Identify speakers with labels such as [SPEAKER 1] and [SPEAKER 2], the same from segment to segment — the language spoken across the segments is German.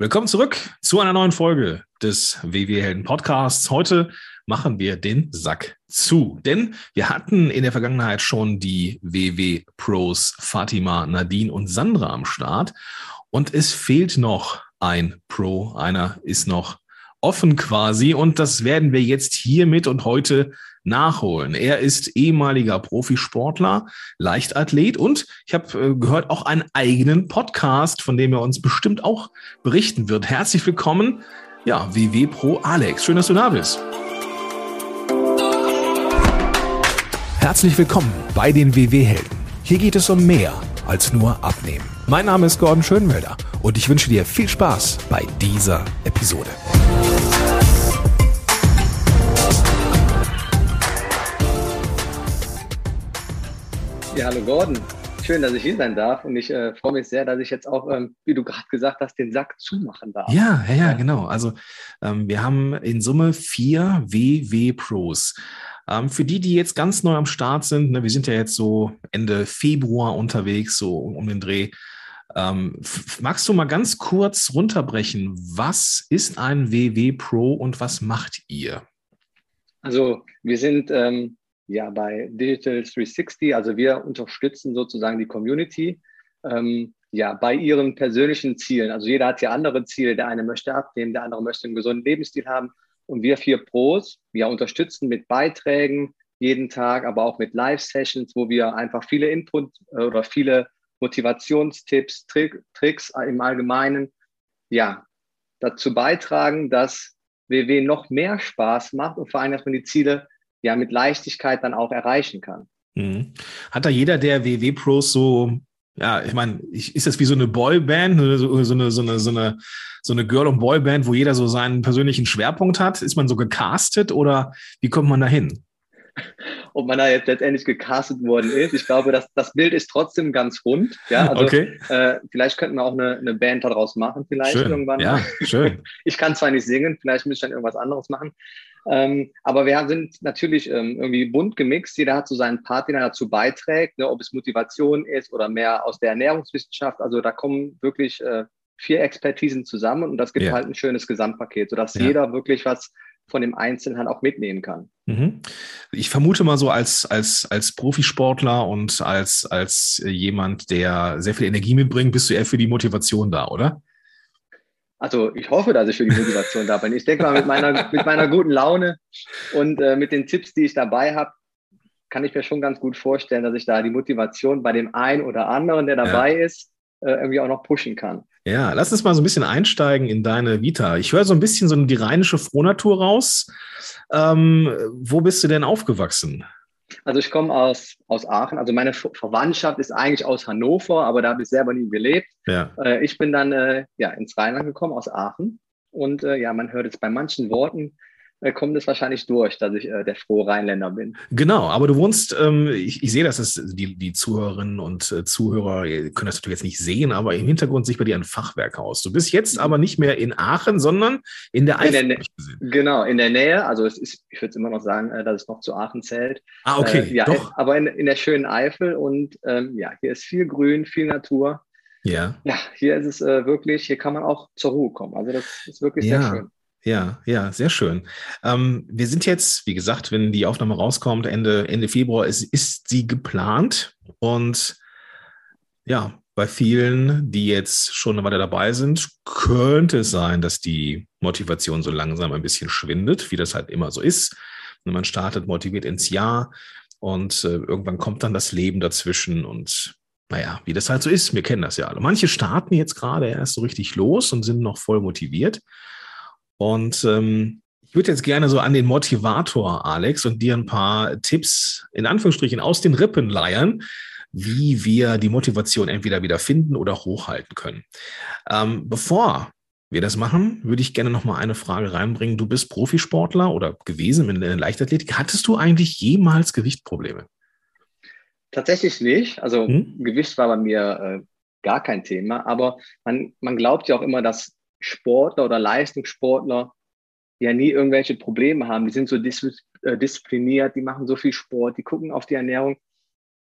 [SPEAKER 1] Willkommen zurück zu einer neuen Folge des WW Helden Podcasts. Heute machen wir den Sack zu, denn wir hatten in der Vergangenheit schon die WW Pros Fatima, Nadine und Sandra am Start und es fehlt noch ein Pro. Einer ist noch offen quasi und das werden wir jetzt hiermit und heute nachholen. Er ist ehemaliger Profisportler, Leichtathlet und ich habe äh, gehört auch einen eigenen Podcast, von dem er uns bestimmt auch berichten wird. Herzlich willkommen, ja, WW Pro Alex. Schön, dass du da bist. Herzlich willkommen bei den WW Helden. Hier geht es um mehr als nur abnehmen. Mein Name ist Gordon Schönwelder und ich wünsche dir viel Spaß bei dieser Episode.
[SPEAKER 2] Ja, hallo Gordon. Schön, dass ich hier sein darf und ich äh, freue mich sehr, dass ich jetzt auch, ähm, wie du gerade gesagt hast, den Sack zumachen darf.
[SPEAKER 1] Ja, ja, ja, genau. Also ähm, wir haben in Summe vier WW Pros. Ähm, für die, die jetzt ganz neu am Start sind, ne, wir sind ja jetzt so Ende Februar unterwegs, so um den Dreh. Ähm, magst du mal ganz kurz runterbrechen, was ist ein WW Pro und was macht ihr?
[SPEAKER 2] Also wir sind ähm, ja, bei Digital 360, also wir unterstützen sozusagen die Community, ähm, ja, bei ihren persönlichen Zielen. Also jeder hat ja andere Ziele. Der eine möchte abnehmen, der andere möchte einen gesunden Lebensstil haben. Und wir vier Pros, wir unterstützen mit Beiträgen jeden Tag, aber auch mit Live-Sessions, wo wir einfach viele Input äh, oder viele Motivationstipps, Trick, Tricks im Allgemeinen, ja, dazu beitragen, dass WW noch mehr Spaß macht und vor allem, dass man die Ziele ja mit Leichtigkeit dann auch erreichen kann.
[SPEAKER 1] Mhm. Hat da jeder der WW Pros so, ja, ich meine, ist das wie so eine Boyband, so, so, eine, so, eine, so, eine, so eine Girl- und Boyband, wo jeder so seinen persönlichen Schwerpunkt hat? Ist man so gecastet oder wie kommt man da hin?
[SPEAKER 2] Ob man da jetzt letztendlich gecastet worden ist. Ich glaube, das, das Bild ist trotzdem ganz rund. Ja, also,
[SPEAKER 1] okay.
[SPEAKER 2] Äh, vielleicht könnten wir auch eine, eine Band daraus machen, vielleicht
[SPEAKER 1] schön.
[SPEAKER 2] irgendwann.
[SPEAKER 1] Ja, schön.
[SPEAKER 2] Ich kann zwar nicht singen, vielleicht müsste ich dann irgendwas anderes machen. Ähm, aber wir sind natürlich ähm, irgendwie bunt gemixt. Jeder hat so seinen Part, den er dazu beiträgt, ne, ob es Motivation ist oder mehr aus der Ernährungswissenschaft. Also da kommen wirklich äh, vier Expertisen zusammen und das gibt ja. halt ein schönes Gesamtpaket, sodass ja. jeder wirklich was von dem Einzelnen halt auch mitnehmen kann.
[SPEAKER 1] Mhm. Ich vermute mal so als, als, als Profisportler und als, als jemand, der sehr viel Energie mitbringt, bist du eher für die Motivation da, oder?
[SPEAKER 2] Also ich hoffe, dass ich für die Motivation da bin. Ich denke mal, mit meiner, mit meiner guten Laune und äh, mit den Tipps, die ich dabei habe, kann ich mir schon ganz gut vorstellen, dass ich da die Motivation bei dem einen oder anderen, der dabei ja. ist, äh, irgendwie auch noch pushen kann.
[SPEAKER 1] Ja, lass uns mal so ein bisschen einsteigen in deine Vita. Ich höre so ein bisschen so die rheinische Frohnatur raus. Ähm, wo bist du denn aufgewachsen?
[SPEAKER 2] Also ich komme aus, aus Aachen. Also meine Verwandtschaft ist eigentlich aus Hannover, aber da habe ich selber nie gelebt. Ja. Äh, ich bin dann äh, ja, ins Rheinland gekommen aus Aachen. Und äh, ja, man hört es bei manchen Worten, kommt es wahrscheinlich durch, dass ich äh, der frohe Rheinländer bin.
[SPEAKER 1] Genau, aber du wohnst, ähm, ich, ich sehe, dass es die, die Zuhörerinnen und äh, Zuhörer können das natürlich jetzt nicht sehen, aber im Hintergrund sich bei dir ein Fachwerkhaus. Du bist jetzt aber nicht mehr in Aachen, sondern in der Eifel. In der
[SPEAKER 2] genau, in der Nähe. Also es ist, ich würde immer noch sagen, äh, dass es noch zu Aachen zählt.
[SPEAKER 1] Ah, okay.
[SPEAKER 2] Äh, ja, doch. aber in, in der schönen Eifel und ähm, ja, hier ist viel Grün, viel Natur.
[SPEAKER 1] Ja.
[SPEAKER 2] Ja, hier ist es äh, wirklich, hier kann man auch zur Ruhe kommen. Also das ist wirklich ja. sehr schön.
[SPEAKER 1] Ja, ja, sehr schön. Ähm, wir sind jetzt, wie gesagt, wenn die Aufnahme rauskommt, Ende, Ende Februar, ist, ist sie geplant. Und ja, bei vielen, die jetzt schon eine Weile dabei sind, könnte es sein, dass die Motivation so langsam ein bisschen schwindet, wie das halt immer so ist. Und man startet motiviert ins Jahr und äh, irgendwann kommt dann das Leben dazwischen und naja, wie das halt so ist, wir kennen das ja alle. Manche starten jetzt gerade erst so richtig los und sind noch voll motiviert. Und ähm, ich würde jetzt gerne so an den Motivator, Alex, und dir ein paar Tipps in Anführungsstrichen aus den Rippen leiern, wie wir die Motivation entweder wieder finden oder hochhalten können. Ähm, bevor wir das machen, würde ich gerne noch mal eine Frage reinbringen. Du bist Profisportler oder gewesen in der Leichtathletik. Hattest du eigentlich jemals Gewichtprobleme?
[SPEAKER 2] Tatsächlich nicht. Also hm? Gewicht war bei mir äh, gar kein Thema. Aber man, man glaubt ja auch immer, dass Sportler oder Leistungssportler ja nie irgendwelche Probleme haben. Die sind so dis äh, diszipliniert, die machen so viel Sport, die gucken auf die Ernährung.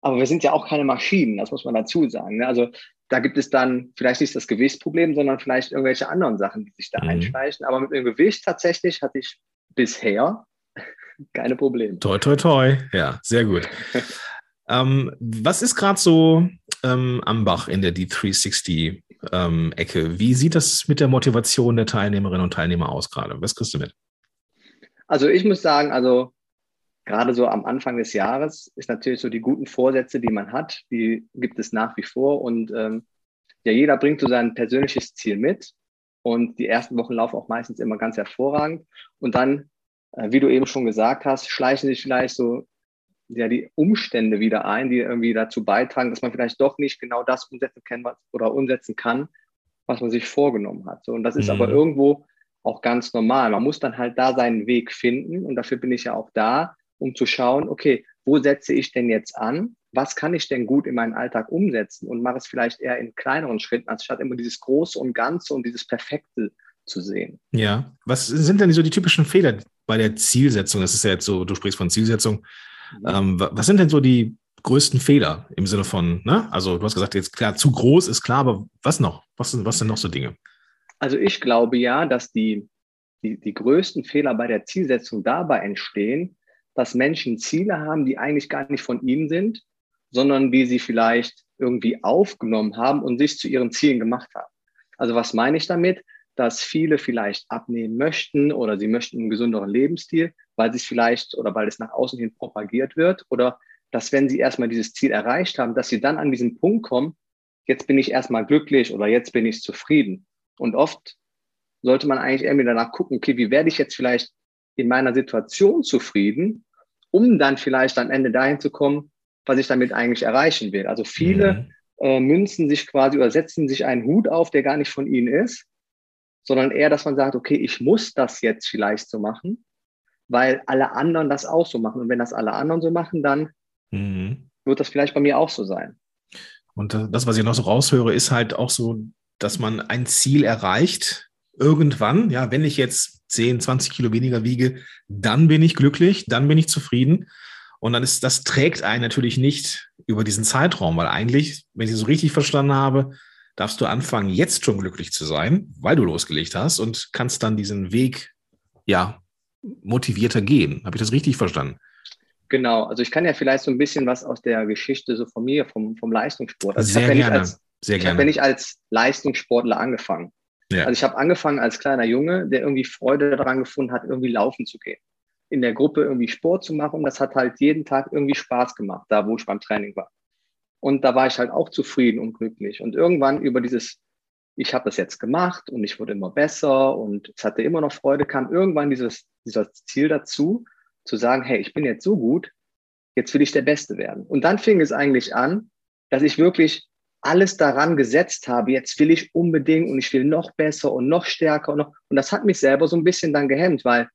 [SPEAKER 2] Aber wir sind ja auch keine Maschinen, das muss man dazu sagen. Ne? Also da gibt es dann vielleicht nicht das Gewichtsproblem, sondern vielleicht irgendwelche anderen Sachen, die sich da mhm. einschleichen. Aber mit dem Gewicht tatsächlich hatte ich bisher keine Probleme.
[SPEAKER 1] Toi, toi, toi. Ja, sehr gut. ähm, was ist gerade so ähm, am Bach in der D360-Ecke? Ähm, Wie sieht das mit der Motivation der Teilnehmerinnen und Teilnehmer aus gerade? Was kriegst du mit?
[SPEAKER 2] Also ich muss sagen, also gerade so am Anfang des Jahres ist natürlich so die guten Vorsätze, die man hat, die gibt es nach wie vor. Und ähm, ja, jeder bringt so sein persönliches Ziel mit. Und die ersten Wochen laufen auch meistens immer ganz hervorragend. Und dann, äh, wie du eben schon gesagt hast, schleichen sich vielleicht so ja, die Umstände wieder ein, die irgendwie dazu beitragen, dass man vielleicht doch nicht genau das umsetzen kann was, oder umsetzen kann, was man sich vorgenommen hat. So, und das ist mhm. aber irgendwo auch ganz normal. Man muss dann halt da seinen Weg finden. Und dafür bin ich ja auch da, um zu schauen, okay, wo setze ich denn jetzt an? Was kann ich denn gut in meinen Alltag umsetzen und mache es vielleicht eher in kleineren Schritten, anstatt immer dieses Große und Ganze und dieses Perfekte zu sehen.
[SPEAKER 1] Ja, was sind denn so die typischen Fehler bei der Zielsetzung? Das ist ja jetzt so, du sprichst von Zielsetzung. Mhm. Ähm, was sind denn so die größten Fehler im Sinne von, ne? Also du hast gesagt, jetzt klar, zu groß ist klar, aber was noch? Was sind, was sind noch so Dinge?
[SPEAKER 2] Also ich glaube ja, dass die, die, die größten Fehler bei der Zielsetzung dabei entstehen, dass Menschen Ziele haben, die eigentlich gar nicht von ihnen sind, sondern die sie vielleicht irgendwie aufgenommen haben und sich zu ihren Zielen gemacht haben. Also was meine ich damit? Dass viele vielleicht abnehmen möchten oder sie möchten einen gesünderen Lebensstil, weil sie es vielleicht oder weil es nach außen hin propagiert wird oder dass wenn sie erstmal dieses Ziel erreicht haben, dass sie dann an diesen Punkt kommen, jetzt bin ich erstmal glücklich oder jetzt bin ich zufrieden. Und oft sollte man eigentlich irgendwie danach gucken, okay, wie werde ich jetzt vielleicht in meiner Situation zufrieden, um dann vielleicht am Ende dahin zu kommen, was ich damit eigentlich erreichen will. Also viele mhm. äh, münzen sich quasi oder setzen sich einen Hut auf, der gar nicht von ihnen ist, sondern eher, dass man sagt, okay, ich muss das jetzt vielleicht so machen, weil alle anderen das auch so machen. Und wenn das alle anderen so machen, dann mhm. wird das vielleicht bei mir auch so sein.
[SPEAKER 1] Und das, was ich noch so raushöre, ist halt auch so, dass man ein Ziel erreicht, irgendwann, ja, wenn ich jetzt 10, 20 Kilo weniger wiege, dann bin ich glücklich, dann bin ich zufrieden. Und dann ist, das trägt einen natürlich nicht über diesen Zeitraum, weil eigentlich, wenn ich es so richtig verstanden habe, darfst du anfangen, jetzt schon glücklich zu sein, weil du losgelegt hast und kannst dann diesen Weg, ja, motivierter gehen. Habe ich das richtig verstanden?
[SPEAKER 2] Genau, also ich kann ja vielleicht so ein bisschen was aus der Geschichte so von mir, vom, vom Leistungssport. Also
[SPEAKER 1] sehr
[SPEAKER 2] ich
[SPEAKER 1] gerne,
[SPEAKER 2] als,
[SPEAKER 1] sehr
[SPEAKER 2] ich
[SPEAKER 1] gerne.
[SPEAKER 2] Habe, wenn ich als Leistungssportler angefangen. Ja. Also ich habe angefangen als kleiner Junge, der irgendwie Freude daran gefunden hat, irgendwie laufen zu gehen. In der Gruppe irgendwie Sport zu machen. Das hat halt jeden Tag irgendwie Spaß gemacht, da wo ich beim Training war. Und da war ich halt auch zufrieden und glücklich. Und irgendwann über dieses, ich habe das jetzt gemacht und ich wurde immer besser und es hatte immer noch Freude, kam irgendwann dieses, dieses Ziel dazu, zu sagen, hey, ich bin jetzt so gut, jetzt will ich der Beste werden. Und dann fing es eigentlich an, dass ich wirklich alles daran gesetzt habe, jetzt will ich unbedingt und ich will noch besser und noch stärker und noch. Und das hat mich selber so ein bisschen dann gehemmt, weil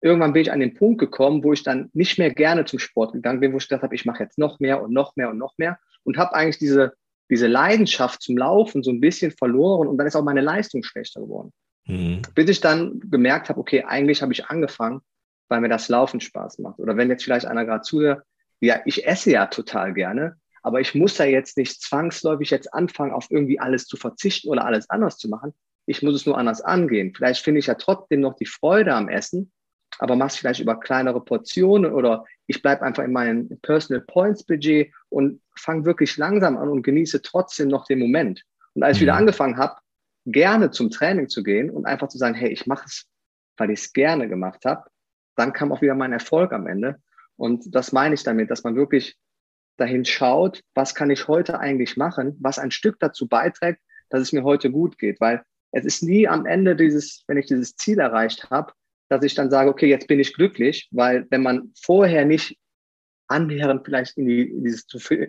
[SPEAKER 2] irgendwann bin ich an den Punkt gekommen, wo ich dann nicht mehr gerne zum Sport gegangen bin, wo ich gedacht habe, ich mache jetzt noch mehr und noch mehr und noch mehr und habe eigentlich diese, diese Leidenschaft zum Laufen so ein bisschen verloren und dann ist auch meine Leistung schlechter geworden. Mhm. Bis ich dann gemerkt habe, okay, eigentlich habe ich angefangen, weil mir das Laufen Spaß macht. Oder wenn jetzt vielleicht einer gerade zuhört, ja, ich esse ja total gerne, aber ich muss ja jetzt nicht zwangsläufig jetzt anfangen, auf irgendwie alles zu verzichten oder alles anders zu machen. Ich muss es nur anders angehen. Vielleicht finde ich ja trotzdem noch die Freude am Essen, aber mach es vielleicht über kleinere Portionen oder ich bleibe einfach in meinem Personal Points Budget und fange wirklich langsam an und genieße trotzdem noch den Moment. Und als ich wieder mhm. angefangen habe, gerne zum Training zu gehen und einfach zu sagen, hey, ich mache es, weil ich es gerne gemacht habe, dann kam auch wieder mein Erfolg am Ende. Und das meine ich damit, dass man wirklich dahin schaut, was kann ich heute eigentlich machen, was ein Stück dazu beiträgt, dass es mir heute gut geht. Weil es ist nie am Ende dieses, wenn ich dieses Ziel erreicht habe, dass ich dann sage, okay, jetzt bin ich glücklich, weil wenn man vorher nicht annähernd vielleicht in, die, in dieses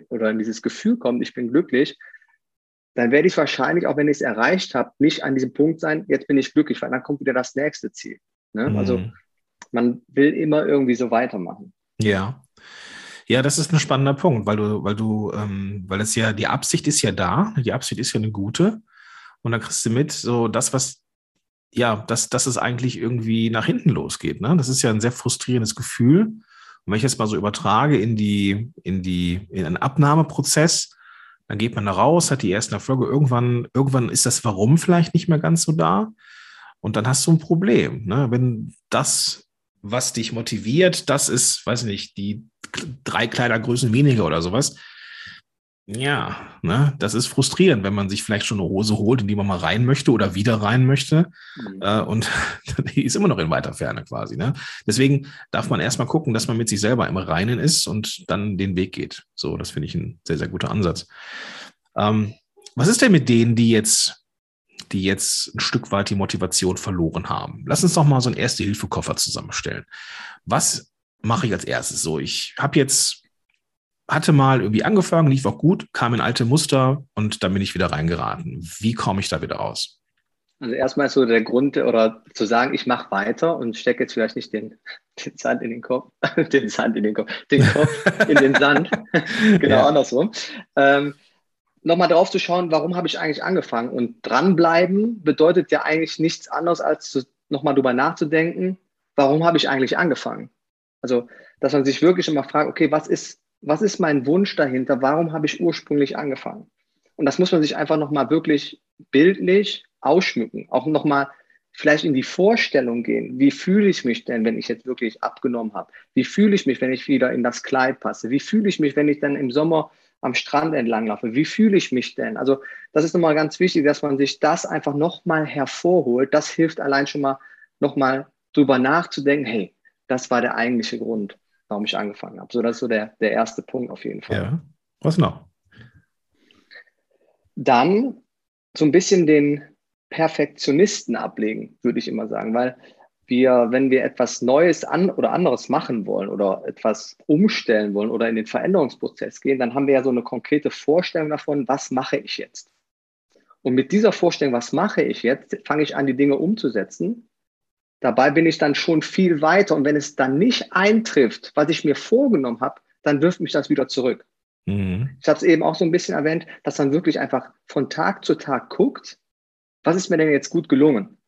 [SPEAKER 2] oder in dieses Gefühl kommt, ich bin glücklich, dann werde ich wahrscheinlich, auch wenn ich es erreicht habe, nicht an diesem Punkt sein, jetzt bin ich glücklich, weil dann kommt wieder das nächste Ziel. Ne? Mhm. Also man will immer irgendwie so weitermachen.
[SPEAKER 1] Ja. Ja, das ist ein spannender Punkt, weil du, weil du, ähm, weil es ja, die Absicht ist ja da, die Absicht ist ja eine gute. Und dann kriegst du mit, so das, was, ja, dass, dass es eigentlich irgendwie nach hinten losgeht. Ne? Das ist ja ein sehr frustrierendes Gefühl. Und wenn ich jetzt mal so übertrage in die, in die, in einen Abnahmeprozess, dann geht man da raus, hat die ersten Erfolge. Irgendwann, irgendwann ist das Warum vielleicht nicht mehr ganz so da. Und dann hast du ein Problem. Ne? Wenn das, was dich motiviert, das ist, weiß nicht, die drei Kleidergrößen weniger oder sowas, ja, ne, das ist frustrierend, wenn man sich vielleicht schon eine Hose holt, in die man mal rein möchte oder wieder rein möchte. Mhm. Äh, und die ist immer noch in weiter Ferne quasi. Ne? Deswegen darf man erstmal gucken, dass man mit sich selber im Reinen ist und dann den Weg geht. So, das finde ich ein sehr, sehr guter Ansatz. Ähm, was ist denn mit denen, die jetzt, die jetzt ein Stück weit die Motivation verloren haben? Lass uns doch mal so einen Erste-Hilfe-Koffer zusammenstellen. Was mache ich als erstes? So, ich habe jetzt hatte mal irgendwie angefangen, lief auch gut, kam in alte Muster und dann bin ich wieder reingeraten. Wie komme ich da wieder raus?
[SPEAKER 2] Also erstmal so der Grund, oder zu sagen, ich mache weiter und stecke jetzt vielleicht nicht den, den Sand in den Kopf, den Sand in den Kopf, den Kopf in den Sand, genau ja. andersrum. Ähm, Nochmal drauf zu schauen, warum habe ich eigentlich angefangen? Und dranbleiben bedeutet ja eigentlich nichts anderes, als nochmal drüber nachzudenken, warum habe ich eigentlich angefangen? Also, dass man sich wirklich immer fragt, okay, was ist was ist mein Wunsch dahinter? Warum habe ich ursprünglich angefangen? Und das muss man sich einfach nochmal wirklich bildlich ausschmücken. Auch nochmal vielleicht in die Vorstellung gehen. Wie fühle ich mich denn, wenn ich jetzt wirklich abgenommen habe? Wie fühle ich mich, wenn ich wieder in das Kleid passe? Wie fühle ich mich, wenn ich dann im Sommer am Strand entlang laufe? Wie fühle ich mich denn? Also das ist nochmal ganz wichtig, dass man sich das einfach nochmal hervorholt. Das hilft allein schon mal nochmal drüber nachzudenken, hey, das war der eigentliche Grund warum ich angefangen habe. So, das ist so der, der erste Punkt auf jeden Fall.
[SPEAKER 1] Ja. Was noch?
[SPEAKER 2] Dann so ein bisschen den Perfektionisten ablegen, würde ich immer sagen, weil wir, wenn wir etwas Neues an oder anderes machen wollen oder etwas umstellen wollen oder in den Veränderungsprozess gehen, dann haben wir ja so eine konkrete Vorstellung davon, was mache ich jetzt? Und mit dieser Vorstellung, was mache ich jetzt, fange ich an, die Dinge umzusetzen Dabei bin ich dann schon viel weiter. Und wenn es dann nicht eintrifft, was ich mir vorgenommen habe, dann wirft mich das wieder zurück. Mhm. Ich habe es eben auch so ein bisschen erwähnt, dass man wirklich einfach von Tag zu Tag guckt, was ist mir denn jetzt gut gelungen?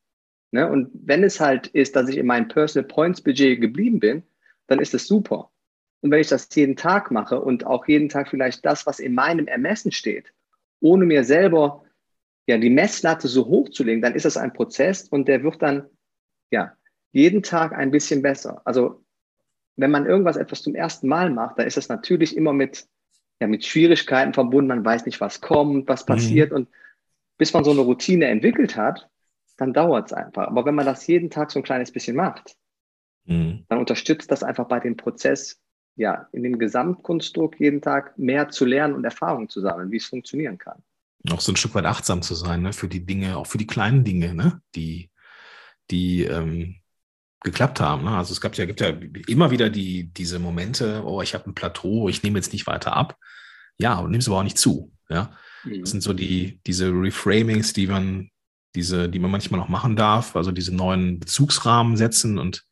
[SPEAKER 2] Ne? Und wenn es halt ist, dass ich in meinem Personal Points Budget geblieben bin, dann ist es super. Und wenn ich das jeden Tag mache und auch jeden Tag vielleicht das, was in meinem Ermessen steht, ohne mir selber ja die Messlatte so hoch zu legen, dann ist das ein Prozess und der wird dann ja, jeden Tag ein bisschen besser. Also wenn man irgendwas etwas zum ersten Mal macht, dann ist das natürlich immer mit, ja, mit Schwierigkeiten verbunden. Man weiß nicht, was kommt, was mhm. passiert. Mhm. Und bis man so eine Routine entwickelt hat, dann dauert es einfach. Aber wenn man das jeden Tag so ein kleines bisschen macht, mhm. dann unterstützt das einfach bei dem Prozess, ja, in dem Gesamtkunstdruck jeden Tag mehr zu lernen und Erfahrungen zu sammeln, wie es funktionieren kann.
[SPEAKER 1] Auch so ein Stück weit achtsam zu sein, ne, für die Dinge, auch für die kleinen Dinge, ne, die, die ähm, geklappt haben. Ne? Also es gab ja, gibt ja immer wieder die, diese Momente, oh, ich habe ein Plateau, ich nehme jetzt nicht weiter ab. Ja, und nimm es aber auch nicht zu. Ja? Mhm. Das sind so die, diese Reframings, die man, diese, die man manchmal noch machen darf, also diese neuen Bezugsrahmen setzen und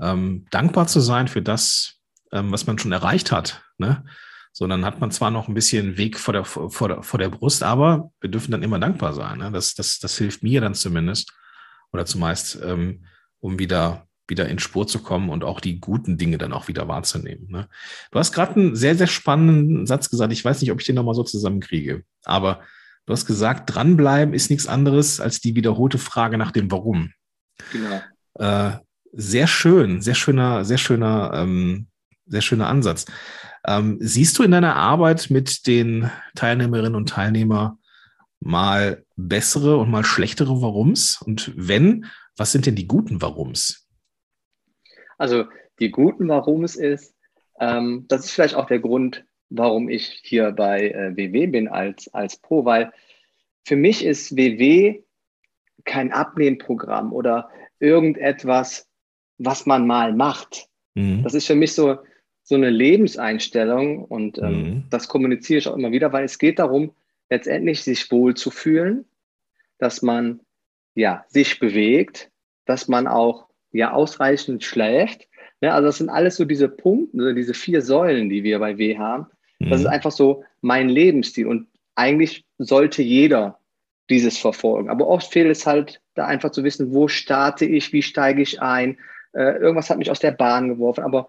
[SPEAKER 1] ähm, dankbar zu sein für das, ähm, was man schon erreicht hat. Ne? So, dann hat man zwar noch ein bisschen Weg vor der, vor der, vor der Brust, aber wir dürfen dann immer dankbar sein. Ne? Das, das, das hilft mir dann zumindest oder zumeist, ähm, um wieder wieder in Spur zu kommen und auch die guten Dinge dann auch wieder wahrzunehmen. Ne? Du hast gerade einen sehr, sehr spannenden Satz gesagt. Ich weiß nicht, ob ich den nochmal so zusammenkriege, aber du hast gesagt, dranbleiben ist nichts anderes als die wiederholte Frage nach dem Warum. Genau. Äh, sehr schön, sehr schöner, sehr schöner, ähm, sehr schöner Ansatz. Ähm, siehst du in deiner Arbeit mit den Teilnehmerinnen und Teilnehmern mal bessere und mal schlechtere Warums? Und wenn, was sind denn die guten Warums?
[SPEAKER 2] Also die guten Warums ist, ähm, das ist vielleicht auch der Grund, warum ich hier bei äh, WW bin als, als Pro, weil für mich ist WW kein Abnehmprogramm oder irgendetwas, was man mal macht. Mhm. Das ist für mich so, so eine Lebenseinstellung und ähm, mhm. das kommuniziere ich auch immer wieder, weil es geht darum, letztendlich sich wohlzufühlen, dass man ja sich bewegt, dass man auch ja ausreichend schläft. Ja, also das sind alles so diese Punkte, also diese vier Säulen, die wir bei W haben. Mhm. Das ist einfach so mein Lebensstil und eigentlich sollte jeder dieses verfolgen. Aber oft fehlt es halt da einfach zu wissen, wo starte ich, wie steige ich ein. Äh, irgendwas hat mich aus der Bahn geworfen. Aber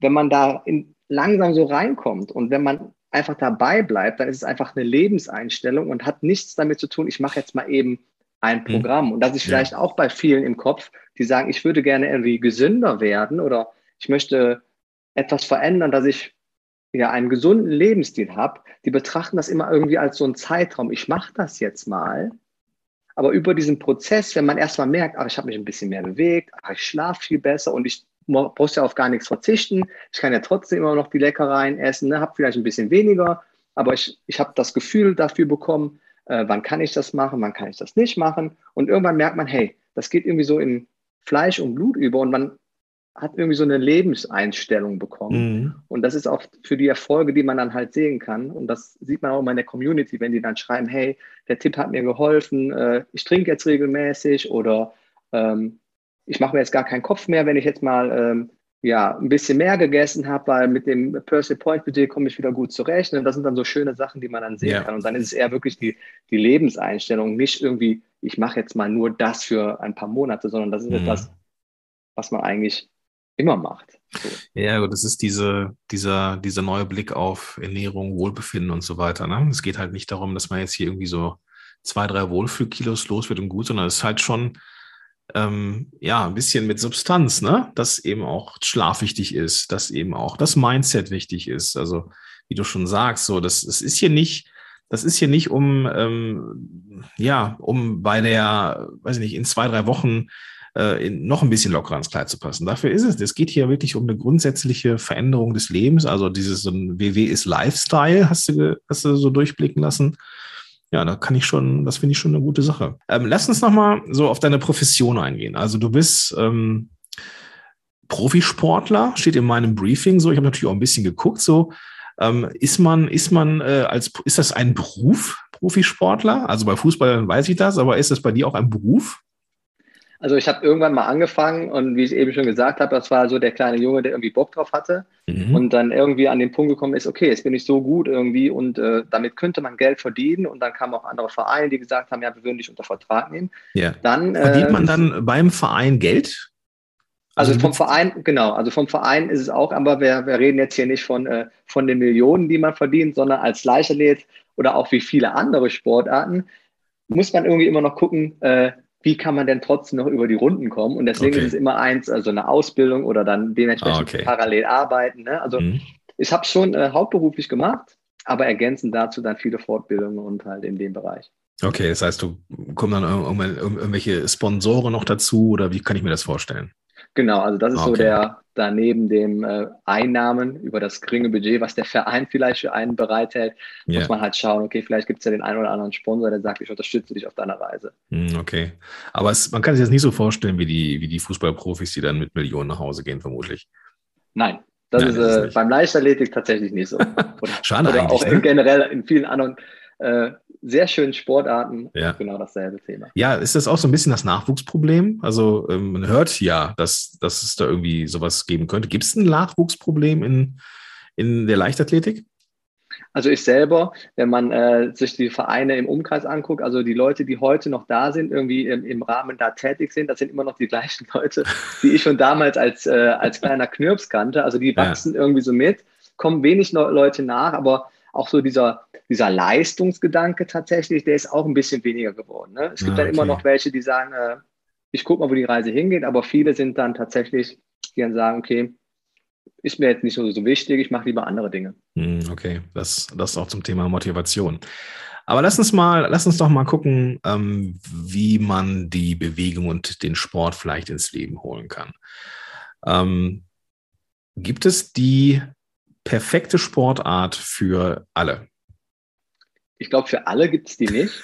[SPEAKER 2] wenn man da in, langsam so reinkommt und wenn man einfach dabei bleibt, dann ist es einfach eine Lebenseinstellung und hat nichts damit zu tun, ich mache jetzt mal eben ein mhm. Programm. Und das ist vielleicht ja. auch bei vielen im Kopf, die sagen, ich würde gerne irgendwie gesünder werden oder ich möchte etwas verändern, dass ich ja einen gesunden Lebensstil habe. Die betrachten das immer irgendwie als so einen Zeitraum. Ich mache das jetzt mal. Aber über diesen Prozess, wenn man erstmal merkt, ach, ich habe mich ein bisschen mehr bewegt, ach, ich schlafe viel besser und ich muss ja auf gar nichts verzichten. Ich kann ja trotzdem immer noch die Leckereien essen, ne? habe vielleicht ein bisschen weniger, aber ich, ich habe das Gefühl dafür bekommen, äh, wann kann ich das machen, wann kann ich das nicht machen. Und irgendwann merkt man, hey, das geht irgendwie so in Fleisch und Blut über und man hat irgendwie so eine Lebenseinstellung bekommen. Mhm. Und das ist auch für die Erfolge, die man dann halt sehen kann. Und das sieht man auch immer in der Community, wenn die dann schreiben, hey, der Tipp hat mir geholfen, äh, ich trinke jetzt regelmäßig oder ähm, ich mache mir jetzt gar keinen Kopf mehr, wenn ich jetzt mal ähm, ja, ein bisschen mehr gegessen habe, weil mit dem Personal Point Budget komme ich wieder gut zurecht. Und das sind dann so schöne Sachen, die man dann sehen ja. kann. Und dann ist es eher wirklich die, die Lebenseinstellung, nicht irgendwie, ich mache jetzt mal nur das für ein paar Monate, sondern das ist mhm. etwas, was man eigentlich immer macht.
[SPEAKER 1] So. Ja, das ist diese, dieser, dieser neue Blick auf Ernährung, Wohlbefinden und so weiter. Ne? Es geht halt nicht darum, dass man jetzt hier irgendwie so zwei, drei Wohlfühlkilos los wird und gut, sondern es ist halt schon ähm, ja, ein bisschen mit Substanz, ne? Dass eben auch Schlaf wichtig ist, dass eben auch das Mindset wichtig ist. Also, wie du schon sagst, so, das, das ist hier nicht, das ist hier nicht um, ähm, ja, um bei der, weiß ich nicht, in zwei, drei Wochen äh, in, noch ein bisschen lockerer ins Kleid zu passen. Dafür ist es. Es geht hier wirklich um eine grundsätzliche Veränderung des Lebens. Also dieses so ein WW ist Lifestyle, hast du, hast du so durchblicken lassen ja, da kann ich schon, das finde ich schon eine gute Sache. Ähm, lass uns nochmal so auf deine Profession eingehen. Also du bist ähm, Profisportler, steht in meinem Briefing so. Ich habe natürlich auch ein bisschen geguckt. So ähm, ist man, ist man äh, als, ist das ein Beruf, Profisportler? Also bei Fußballern weiß ich das, aber ist das bei dir auch ein Beruf?
[SPEAKER 2] Also ich habe irgendwann mal angefangen und wie ich eben schon gesagt habe, das war so der kleine Junge, der irgendwie Bock drauf hatte mhm. und dann irgendwie an den Punkt gekommen ist, okay, jetzt bin ich so gut irgendwie und äh, damit könnte man Geld verdienen und dann kamen auch andere Vereine, die gesagt haben, ja, wir würden dich unter Vertrag nehmen.
[SPEAKER 1] Ja. Dann, Verdient äh, man dann beim Verein Geld?
[SPEAKER 2] Also, also vom Verein, genau, also vom Verein ist es auch, aber wir, wir reden jetzt hier nicht von, äh, von den Millionen, die man verdient, sondern als Leichtathlet oder auch wie viele andere Sportarten muss man irgendwie immer noch gucken, äh, wie kann man denn trotzdem noch über die Runden kommen? Und deswegen okay. ist es immer eins, also eine Ausbildung oder dann dementsprechend ah, okay. parallel arbeiten. Ne? Also mhm. ich habe es schon äh, hauptberuflich gemacht, aber ergänzend dazu dann viele Fortbildungen und halt in dem Bereich.
[SPEAKER 1] Okay, das heißt, du kommen dann irgendwelche Sponsoren noch dazu oder wie kann ich mir das vorstellen?
[SPEAKER 2] Genau, also das ist okay. so der, daneben dem äh, Einnahmen über das geringe Budget, was der Verein vielleicht für einen bereithält, yeah. muss man halt schauen, okay, vielleicht gibt es ja den einen oder anderen Sponsor, der sagt, ich unterstütze dich auf deiner Reise.
[SPEAKER 1] Hm, okay. Aber es, man kann sich das nicht so vorstellen wie die, wie die Fußballprofis, die dann mit Millionen nach Hause gehen, vermutlich.
[SPEAKER 2] Nein, das Nein, ist, das ist äh, beim Leichtathletik tatsächlich nicht so.
[SPEAKER 1] Oder, Schade
[SPEAKER 2] oder
[SPEAKER 1] eigentlich.
[SPEAKER 2] Auch ne? generell in vielen anderen äh, sehr schönen Sportarten ja. genau dasselbe Thema.
[SPEAKER 1] Ja, ist das auch so ein bisschen das Nachwuchsproblem? Also ähm, man hört ja, dass, dass es da irgendwie sowas geben könnte. Gibt es ein Nachwuchsproblem in, in der Leichtathletik?
[SPEAKER 2] Also ich selber, wenn man äh, sich die Vereine im Umkreis anguckt, also die Leute, die heute noch da sind, irgendwie im, im Rahmen da tätig sind, das sind immer noch die gleichen Leute, die ich schon damals als, äh, als kleiner Knirps kannte. Also die wachsen ja. irgendwie so mit, kommen wenig Leute nach, aber auch so dieser, dieser Leistungsgedanke tatsächlich, der ist auch ein bisschen weniger geworden. Ne? Es gibt ah, dann immer noch welche, die sagen, äh, ich gucke mal, wo die Reise hingeht, aber viele sind dann tatsächlich, die dann sagen, okay, ist mir jetzt nicht so, so wichtig, ich mache lieber andere Dinge.
[SPEAKER 1] Hm, okay, das, das auch zum Thema Motivation. Aber lass uns mal, lass uns doch mal gucken, ähm, wie man die Bewegung und den Sport vielleicht ins Leben holen kann. Ähm, gibt es die perfekte Sportart für alle?
[SPEAKER 2] Ich glaube, für alle gibt es die nicht.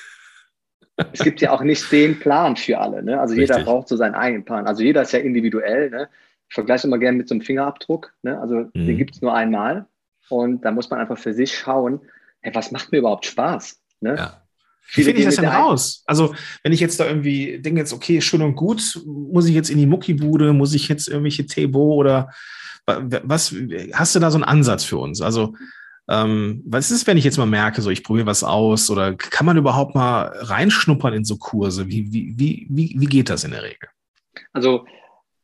[SPEAKER 2] es gibt ja auch nicht den Plan für alle. Ne? Also Richtig. jeder braucht so seinen eigenen Plan. Also jeder ist ja individuell. Ne? Ich vergleiche immer gerne mit so einem Fingerabdruck. Ne? Also mhm. den gibt es nur einmal. Und da muss man einfach für sich schauen, hey, was macht mir überhaupt Spaß? Ne?
[SPEAKER 1] Ja. Wie finde ich das denn raus? Also, wenn ich jetzt da irgendwie denke, jetzt, okay, schön und gut, muss ich jetzt in die Muckibude, muss ich jetzt irgendwelche Tebo oder was hast du da so einen Ansatz für uns? Also, ähm, was ist, wenn ich jetzt mal merke, so ich probiere was aus oder kann man überhaupt mal reinschnuppern in so Kurse? Wie, wie, wie, wie, wie geht das in der Regel?
[SPEAKER 2] Also,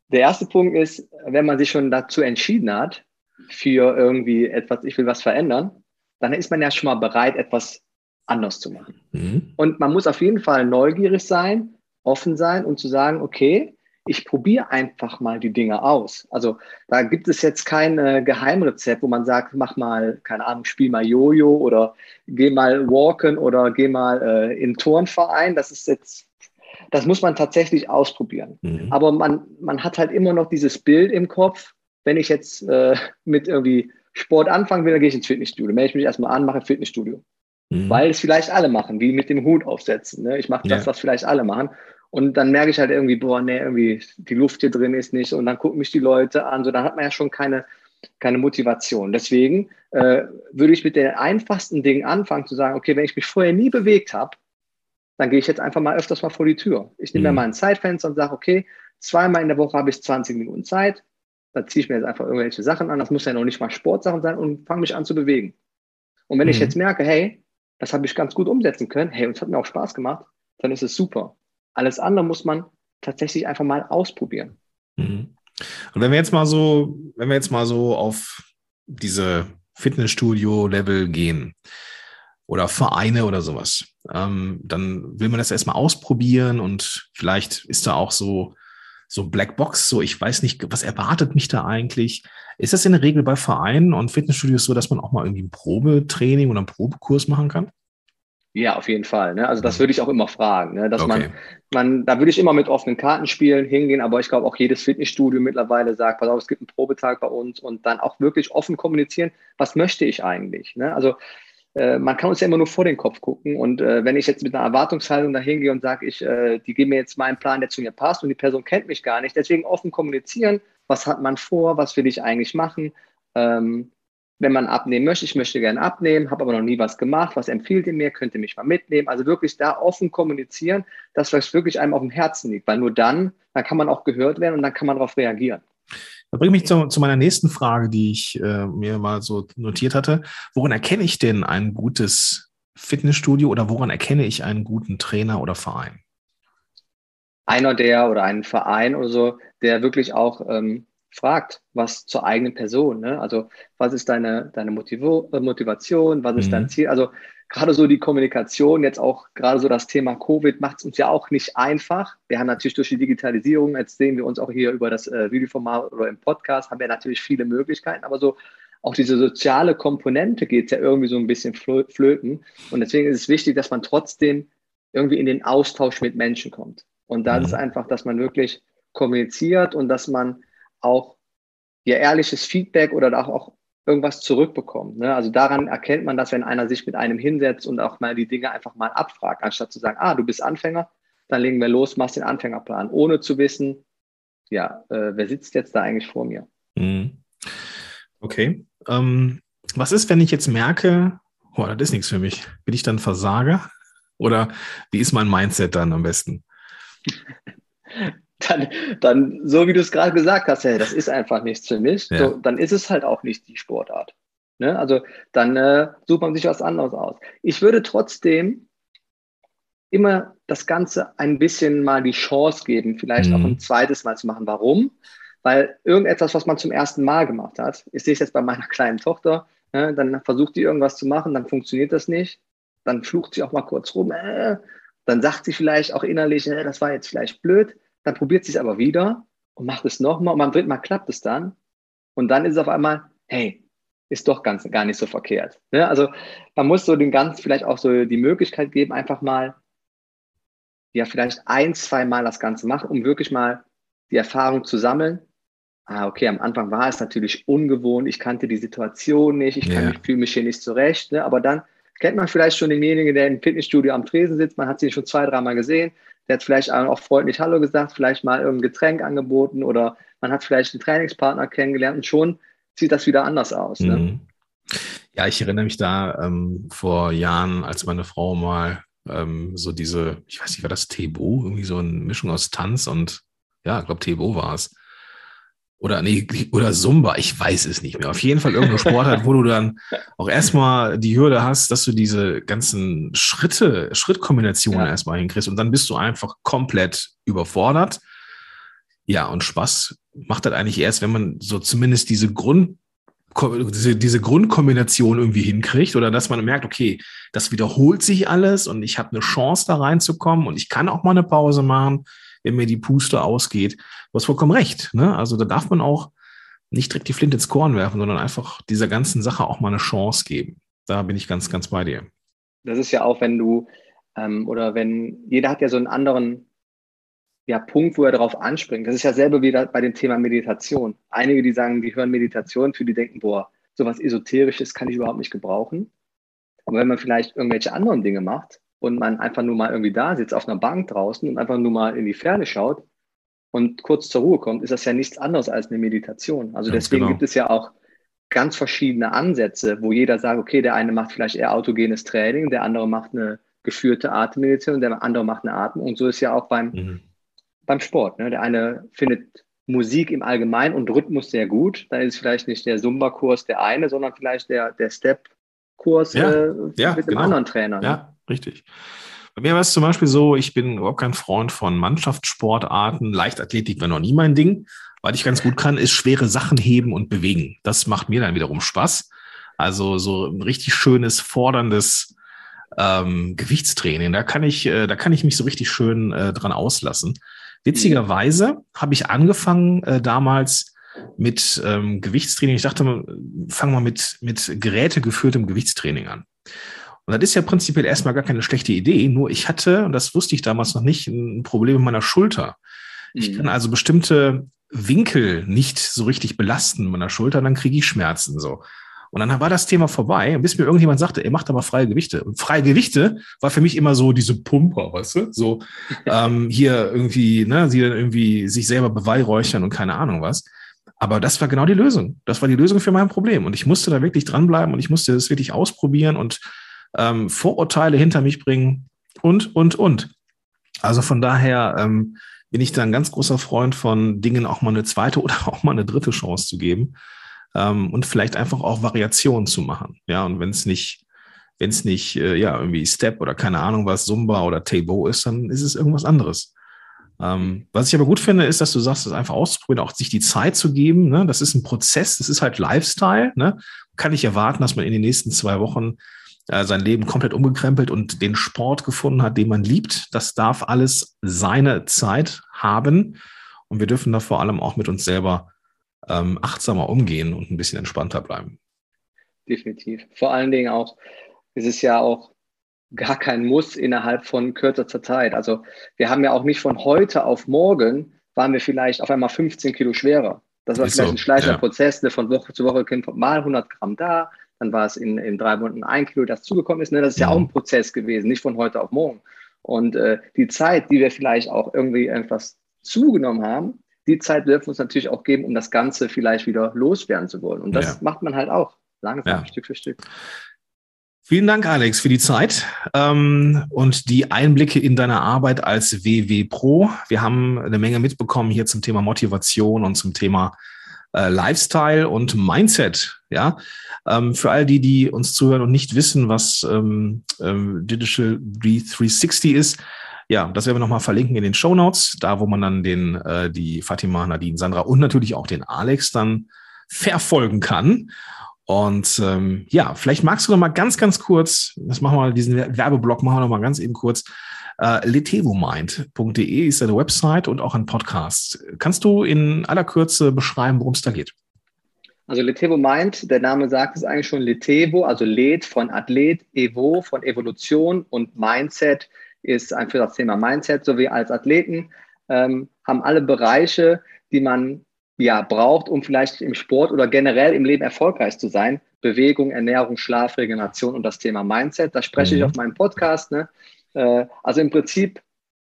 [SPEAKER 2] der erste Punkt ist, wenn man sich schon dazu entschieden hat, für irgendwie etwas, ich will was verändern, dann ist man ja schon mal bereit, etwas anders zu machen. Mhm. Und man muss auf jeden Fall neugierig sein, offen sein und zu sagen, okay, ich probiere einfach mal die Dinge aus. Also da gibt es jetzt kein äh, Geheimrezept, wo man sagt, mach mal, keine Ahnung, spiel mal Jojo oder geh mal walken oder geh mal äh, in Turnverein. Das ist jetzt, das muss man tatsächlich ausprobieren. Mhm. Aber man, man hat halt immer noch dieses Bild im Kopf, wenn ich jetzt äh, mit irgendwie Sport anfangen will, dann gehe ich ins Fitnessstudio. Melde ich mich erstmal an, mache Fitnessstudio. Mhm. Weil es vielleicht alle machen, wie mit dem Hut aufsetzen. Ne? Ich mache das, ja. was vielleicht alle machen. Und dann merke ich halt irgendwie, boah, nee, irgendwie die Luft hier drin ist nicht. Und dann gucken mich die Leute an. So, dann hat man ja schon keine, keine Motivation. Deswegen äh, würde ich mit den einfachsten Dingen anfangen zu sagen, okay, wenn ich mich vorher nie bewegt habe, dann gehe ich jetzt einfach mal öfters mal vor die Tür. Ich nehme mhm. mir mal ein Zeitfenster und sage, okay, zweimal in der Woche habe ich 20 Minuten Zeit. Da ziehe ich mir jetzt einfach irgendwelche Sachen an. Das muss ja noch nicht mal Sportsachen sein und fange mich an zu bewegen. Und wenn mhm. ich jetzt merke, hey, das habe ich ganz gut umsetzen können, hey, und es hat mir auch Spaß gemacht, dann ist es super. Alles andere muss man tatsächlich einfach mal ausprobieren.
[SPEAKER 1] Mhm. Und wenn wir jetzt mal so, wenn wir jetzt mal so auf diese Fitnessstudio-Level gehen oder Vereine oder sowas, ähm, dann will man das erstmal ausprobieren und vielleicht ist da auch so so Blackbox, so ich weiß nicht, was erwartet mich da eigentlich? Ist das in der Regel bei Vereinen und Fitnessstudios so, dass man auch mal irgendwie ein Probetraining oder einen Probekurs machen kann?
[SPEAKER 2] Ja, auf jeden Fall. Ne? Also das mhm. würde ich auch immer fragen, ne? dass okay. man, man, da würde ich immer mit offenen Karten spielen, hingehen, aber ich glaube auch jedes Fitnessstudio mittlerweile sagt, pass auf, es gibt einen Probetag bei uns und dann auch wirklich offen kommunizieren, was möchte ich eigentlich? Ne? Also äh, man kann uns ja immer nur vor den Kopf gucken. Und äh, wenn ich jetzt mit einer Erwartungshaltung da hingehe und sage, ich, äh, die geben mir jetzt meinen Plan, der zu mir passt und die Person kennt mich gar nicht, deswegen offen kommunizieren, was hat man vor, was will ich eigentlich machen, ähm, wenn man abnehmen möchte, ich möchte gerne abnehmen, habe aber noch nie was gemacht, was empfiehlt ihr mir, könnt ihr mich mal mitnehmen. Also wirklich da offen kommunizieren, das wirklich einem auf dem Herzen liegt, weil nur dann, dann kann man auch gehört werden und dann kann man darauf reagieren.
[SPEAKER 1] Da bringt mich zu, zu, meiner nächsten Frage, die ich äh, mir mal so notiert hatte. Woran erkenne ich denn ein gutes Fitnessstudio oder woran erkenne ich einen guten Trainer oder Verein?
[SPEAKER 2] Einer der oder einen Verein oder so, der wirklich auch ähm, fragt, was zur eigenen Person. Ne? Also was ist deine, deine Motivo äh, Motivation, was ist mhm. dein Ziel? Also gerade so die Kommunikation, jetzt auch gerade so das Thema Covid macht es uns ja auch nicht einfach. Wir haben natürlich durch die Digitalisierung, jetzt sehen wir uns auch hier über das äh, Videoformat oder im Podcast, haben wir natürlich viele Möglichkeiten, aber so auch diese soziale Komponente geht ja irgendwie so ein bisschen flöten. Und deswegen ist es wichtig, dass man trotzdem irgendwie in den Austausch mit Menschen kommt. Und da mhm. ist einfach, dass man wirklich kommuniziert und dass man auch ihr ehrliches Feedback oder auch, auch irgendwas zurückbekommt. Ne? Also daran erkennt man das, wenn einer sich mit einem hinsetzt und auch mal die Dinge einfach mal abfragt, anstatt zu sagen, ah, du bist Anfänger, dann legen wir los, machst den Anfängerplan, ohne zu wissen, ja, äh, wer sitzt jetzt da eigentlich vor mir? Mhm.
[SPEAKER 1] Okay. Ähm, was ist, wenn ich jetzt merke, oh, das ist nichts für mich? Bin ich dann Versager? Oder wie ist mein Mindset dann am besten?
[SPEAKER 2] dann, dann so wie du es gerade gesagt hast, hey, das ist einfach nichts für mich, ja. so, dann ist es halt auch nicht die Sportart. Ne? Also dann äh, sucht man sich was anderes aus. Ich würde trotzdem immer das Ganze ein bisschen mal die Chance geben, vielleicht mhm. auch ein zweites Mal zu machen. Warum? Weil irgendetwas, was man zum ersten Mal gemacht hat, ich sehe es jetzt bei meiner kleinen Tochter, ne, dann versucht die irgendwas zu machen, dann funktioniert das nicht, dann flucht sie auch mal kurz rum, äh, dann sagt sie vielleicht auch innerlich, äh, das war jetzt vielleicht blöd, dann probiert sie es aber wieder und macht es nochmal und beim dritten Mal klappt es dann. Und dann ist es auf einmal, hey, ist doch ganz, gar nicht so verkehrt. Ne? Also man muss so den ganz vielleicht auch so die Möglichkeit geben, einfach mal, ja, vielleicht ein, zwei Mal das Ganze machen, um wirklich mal die Erfahrung zu sammeln. Ah, okay, am Anfang war es natürlich ungewohnt, ich kannte die Situation nicht, ich ja. fühle mich hier nicht zurecht, ne? aber dann kennt man vielleicht schon denjenigen, der im Fitnessstudio am Tresen sitzt, man hat sie schon zwei, dreimal gesehen, der hat vielleicht auch freundlich Hallo gesagt, vielleicht mal irgendein Getränk angeboten oder man hat vielleicht einen Trainingspartner kennengelernt und schon sieht das wieder anders aus. Ne? Mhm.
[SPEAKER 1] Ja, ich erinnere mich da ähm, vor Jahren, als meine Frau mal ähm, so diese, ich weiß nicht, war das Tebo, irgendwie so eine Mischung aus Tanz und ja, ich glaube Tebo war es oder nee, oder Zumba, ich weiß es nicht mehr. Auf jeden Fall irgendeine Sportart, wo du dann auch erstmal die Hürde hast, dass du diese ganzen Schritte, Schrittkombinationen ja. erstmal hinkriegst und dann bist du einfach komplett überfordert. Ja, und Spaß macht das eigentlich erst, wenn man so zumindest diese Grund diese, diese Grundkombination irgendwie hinkriegt oder dass man merkt, okay, das wiederholt sich alles und ich habe eine Chance da reinzukommen und ich kann auch mal eine Pause machen, wenn mir die Puste ausgeht. Du hast vollkommen recht. Ne? Also da darf man auch nicht direkt die Flinte ins Korn werfen, sondern einfach dieser ganzen Sache auch mal eine Chance geben. Da bin ich ganz, ganz bei dir.
[SPEAKER 2] Das ist ja auch, wenn du ähm, oder wenn jeder hat ja so einen anderen ja, Punkt, wo er darauf anspringt. Das ist ja selber wieder bei dem Thema Meditation. Einige, die sagen, die hören Meditation, für die denken, boah, sowas Esoterisches kann ich überhaupt nicht gebrauchen. Aber wenn man vielleicht irgendwelche anderen Dinge macht und man einfach nur mal irgendwie da sitzt auf einer Bank draußen und einfach nur mal in die Ferne schaut und kurz zur Ruhe kommt, ist das ja nichts anderes als eine Meditation. Also ganz deswegen genau. gibt es ja auch ganz verschiedene Ansätze, wo jeder sagt, okay, der eine macht vielleicht eher autogenes Training, der andere macht eine geführte Atemmeditation, der andere macht eine Atmung. Und so ist ja auch beim, mhm. beim Sport. Ne? Der eine findet Musik im Allgemeinen und Rhythmus sehr gut. Dann ist es vielleicht nicht der Zumba-Kurs der eine, sondern vielleicht der, der Step-Kurs
[SPEAKER 1] ja, äh, ja,
[SPEAKER 2] mit
[SPEAKER 1] genau.
[SPEAKER 2] einem anderen Trainer.
[SPEAKER 1] Ne? Ja, richtig. Bei mir war es zum Beispiel so, ich bin überhaupt kein Freund von Mannschaftssportarten. Leichtathletik war noch nie mein Ding. Was ich ganz gut kann, ist schwere Sachen heben und bewegen. Das macht mir dann wiederum Spaß. Also so ein richtig schönes, forderndes ähm, Gewichtstraining. Da kann ich, äh, da kann ich mich so richtig schön äh, dran auslassen. Witzigerweise habe ich angefangen äh, damals mit ähm, Gewichtstraining. Ich dachte, fangen wir mit, mit gerätegeführtem Gewichtstraining an. Und das ist ja prinzipiell erstmal gar keine schlechte Idee. Nur ich hatte, und das wusste ich damals noch nicht, ein Problem mit meiner Schulter. Ich mhm. kann also bestimmte Winkel nicht so richtig belasten meiner Schulter, dann kriege ich Schmerzen so. Und dann war das Thema vorbei, bis mir irgendjemand sagte, er macht aber freie Gewichte. Und freie Gewichte war für mich immer so diese Pumper, weißt du? So ähm, hier irgendwie, ne, sie dann irgendwie sich selber beweihräuchern und keine Ahnung was. Aber das war genau die Lösung. Das war die Lösung für mein Problem. Und ich musste da wirklich dranbleiben und ich musste das wirklich ausprobieren und ähm, Vorurteile hinter mich bringen und, und, und. Also von daher ähm, bin ich da ein ganz großer Freund von Dingen auch mal eine zweite oder auch mal eine dritte Chance zu geben ähm, und vielleicht einfach auch Variationen zu machen. Ja, und wenn es nicht, wenn es nicht, äh, ja, irgendwie Step oder keine Ahnung was, Zumba oder Tabo ist, dann ist es irgendwas anderes. Ähm, was ich aber gut finde, ist, dass du sagst, das einfach auszuprobieren, auch sich die Zeit zu geben. Ne? Das ist ein Prozess, das ist halt Lifestyle. Ne? Kann ich erwarten, dass man in den nächsten zwei Wochen äh, sein Leben komplett umgekrempelt und den Sport gefunden hat, den man liebt. Das darf alles seine Zeit haben. Und wir dürfen da vor allem auch mit uns selber ähm, achtsamer umgehen und ein bisschen entspannter bleiben.
[SPEAKER 2] Definitiv. Vor allen Dingen auch, es ist ja auch gar kein Muss innerhalb von kürzester Zeit. Also wir haben ja auch nicht von heute auf morgen waren wir vielleicht auf einmal 15 Kilo schwerer. Das war ist vielleicht so. ein schleichender ja. Prozess, ne, von Woche zu Woche mal 100 Gramm da, dann war es in, in drei Monaten ein Kilo, das zugekommen ist. Ne? Das ist ja. ja auch ein Prozess gewesen, nicht von heute auf morgen. Und äh, die Zeit, die wir vielleicht auch irgendwie etwas zugenommen haben, die Zeit dürfen wir uns natürlich auch geben, um das Ganze vielleicht wieder loswerden zu wollen. Und das ja. macht man halt auch langsam. Stück für Stück.
[SPEAKER 1] Vielen Dank, Alex, für die Zeit ähm, und die Einblicke in deine Arbeit als WW Pro. Wir haben eine Menge mitbekommen hier zum Thema Motivation und zum Thema äh, Lifestyle und Mindset. Ja, ähm, für all die, die uns zuhören und nicht wissen, was ähm, ähm, Digital 360 ist, ja, das werden wir nochmal verlinken in den Show Notes, da wo man dann den, äh, die Fatima, Nadine, Sandra und natürlich auch den Alex dann verfolgen kann. Und ähm, ja, vielleicht magst du noch mal ganz, ganz kurz, das machen wir mal, diesen Werbeblock machen wir noch mal ganz eben kurz. Äh, letevomind.de ist eine Website und auch ein Podcast. Kannst du in aller Kürze beschreiben, worum es da geht?
[SPEAKER 2] Also Letevo Mind, der Name sagt es eigentlich schon, Letevo, also Let von Athlet, Evo von Evolution und Mindset ist für das Thema Mindset sowie als Athleten, ähm, haben alle Bereiche, die man ja braucht, um vielleicht im Sport oder generell im Leben erfolgreich zu sein. Bewegung, Ernährung, Schlaf, Regeneration und das Thema Mindset. Da spreche mhm. ich auf meinem Podcast. Ne? Äh, also im Prinzip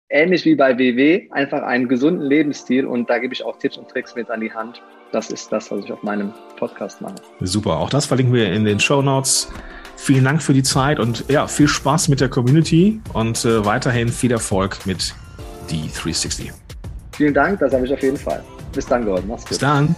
[SPEAKER 2] ähnlich wie bei WW, einfach einen gesunden Lebensstil und da gebe ich auch Tipps und Tricks mit an die Hand. Das ist das, was ich auf meinem Podcast mache.
[SPEAKER 1] Super, auch das verlinken wir in den Show Notes. Vielen Dank für die Zeit und ja, viel Spaß mit der Community und äh, weiterhin viel Erfolg mit die 360.
[SPEAKER 2] Vielen Dank, das habe ich auf jeden Fall. Bis dann, Gordon.
[SPEAKER 1] Mach's gut. Bis dann.